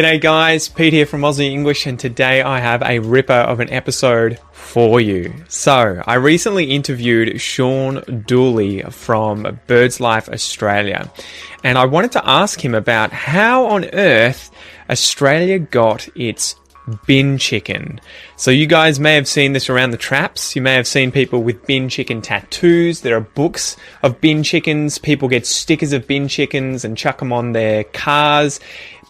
G'day, guys. Pete here from Aussie English, and today I have a ripper of an episode for you. So, I recently interviewed Sean Dooley from Birds Life Australia, and I wanted to ask him about how on earth Australia got its bin chicken. So you guys may have seen this around the traps. You may have seen people with bin chicken tattoos. There are books of bin chickens. People get stickers of bin chickens and chuck them on their cars.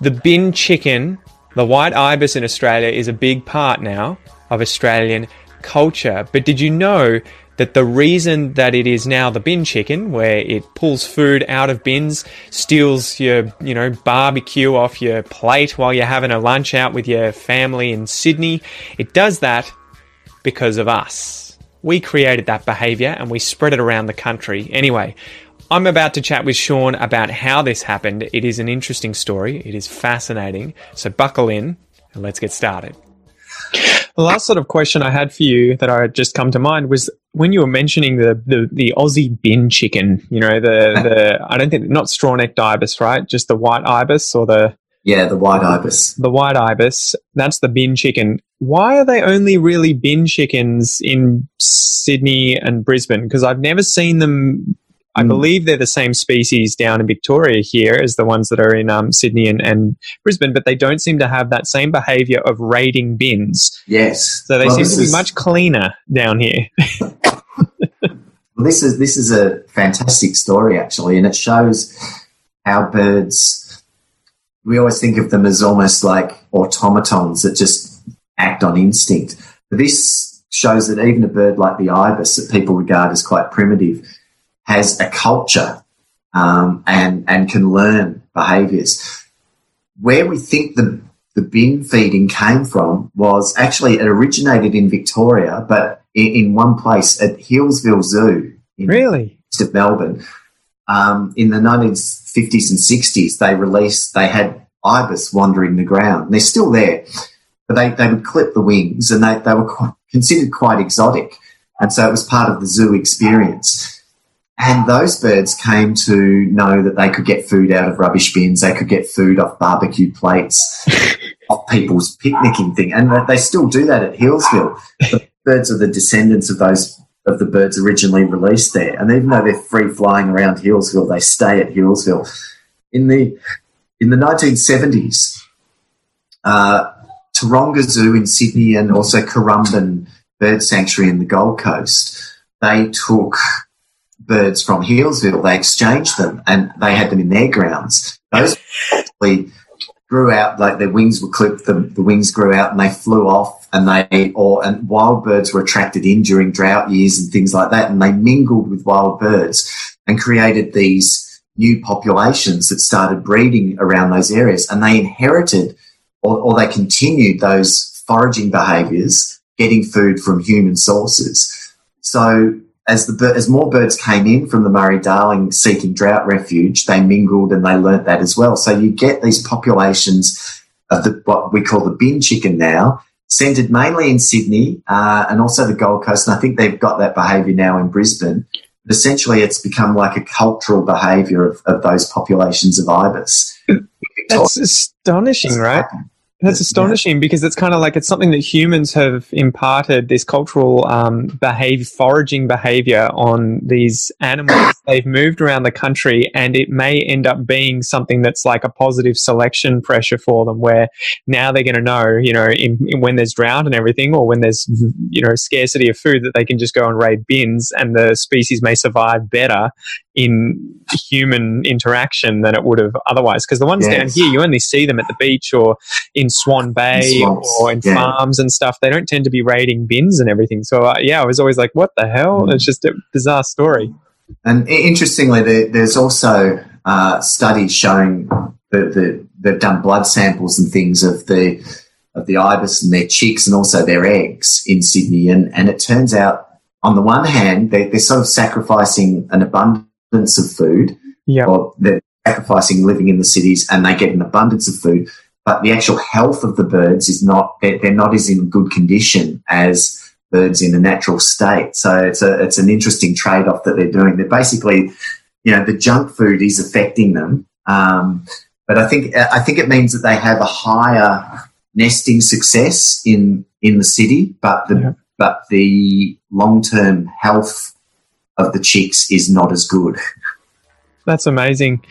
The bin chicken, the white ibis in Australia is a big part now of Australian culture. But did you know that the reason that it is now the bin chicken, where it pulls food out of bins, steals your, you know, barbecue off your plate while you're having a lunch out with your family in Sydney, it does that because of us. We created that behavior and we spread it around the country. Anyway, I'm about to chat with Sean about how this happened. It is an interesting story. It is fascinating. So buckle in and let's get started. The last sort of question I had for you that I had just come to mind was when you were mentioning the, the, the Aussie bin chicken, you know, the, the I don't think not straw necked ibis, right? Just the white ibis or the Yeah, the white ibis. the white ibis. That's the bin chicken. Why are they only really bin chickens in Sydney and Brisbane? Because I've never seen them. I Mm. believe they're the same species down in Victoria here as the ones that are in um, Sydney and, and Brisbane, but they don't seem to have that same behaviour of raiding bins. Yes. So they Well, seem to be is- much cleaner down here. Well, this is this is a fantastic story actually, and it shows how birds. We always think of them as almost like automatons that just act on instinct. But this shows that even a bird like the ibis, that people regard as quite primitive, has a culture um, and and can learn behaviours. Where we think the the bin feeding came from was actually it originated in Victoria, but in, in one place at Healesville Zoo in Really? east of Melbourne. Um, in the 1950s and 60s, they released, they had ibis wandering the ground. They're still there, but they, they would clip the wings and they, they were quite, considered quite exotic. And so it was part of the zoo experience. And those birds came to know that they could get food out of rubbish bins, they could get food off barbecue plates, off people's picnicking thing. And they still do that at Healesville. The birds are the descendants of those of the birds originally released there. And even though they're free flying around Healesville, they stay at Healesville. In the in the 1970s, uh, Taronga Zoo in Sydney and also Currumbin Bird Sanctuary in the Gold Coast, they took birds from Healesville, they exchanged them, and they had them in their grounds. Those actually grew out like their wings were clipped, the, the wings grew out and they flew off and they or and wild birds were attracted in during drought years and things like that and they mingled with wild birds and created these new populations that started breeding around those areas. And they inherited or, or they continued those foraging behaviors getting food from human sources. So as the as more birds came in from the Murray Darling seeking drought refuge, they mingled and they learnt that as well. So you get these populations of the what we call the bin chicken now, centred mainly in Sydney uh, and also the Gold Coast. And I think they've got that behaviour now in Brisbane. But essentially, it's become like a cultural behaviour of, of those populations of ibis. That's astonishing, right? That's Yeah. astonishing because it's kind of like it's something that humans have imparted this cultural um, behavior, foraging behavior on these animals. They've moved around the country, and it may end up being something that's like a positive selection pressure for them, where now they're going to know, you know, in, in when there's drought and everything, or when there's you know scarcity of food, that they can just go and raid bins, and the species may survive better in human interaction than it would have otherwise. Because the ones down here, you only see them at the beach or in Swan Bay swamps, or in yeah. farms and stuff. They don't tend to be raiding bins and everything. So uh, yeah, I was always like, what the hell? Mm. It's just a bizarre story. And interestingly, there, there's also uh, studies showing that the, they've done blood samples and things of the of the ibis and their chicks and also their eggs in Sydney, and, and it turns out on the one hand they're, they're sort of sacrificing an abundance of food, Yeah. or they're sacrificing living in the cities, and they get an abundance of food. But the actual health of the birds is not; they're, they're not as in good condition as birds in a natural state. So it's a it's an interesting trade off that they're doing. They're basically, you know, the junk food is affecting them, um, but I think I think it means that they have a higher nesting success in in the city, but the yeah. but the long term health of the chicks is not as good. That's amazing.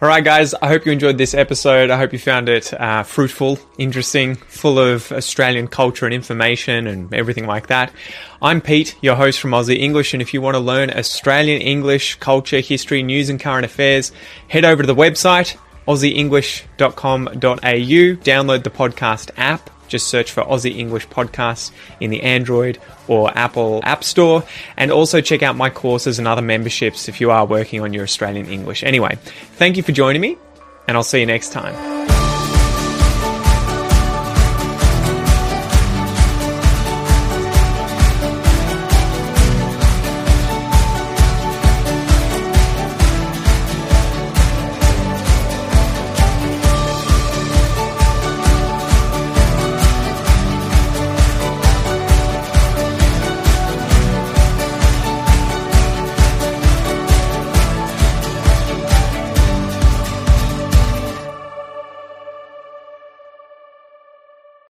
All right, guys, I hope you enjoyed this episode. I hope you found it uh, fruitful, interesting, full of Australian culture and information and everything like that. I'm Pete, your host from Aussie English, and if you want to learn Australian English, culture, history, news, and current affairs, head over to the website aussieenglish.com.au, download the podcast app just search for Aussie English Podcasts in the Android or Apple App Store. And also check out my courses and other memberships if you are working on your Australian English. Anyway, thank you for joining me, and I'll see you next time.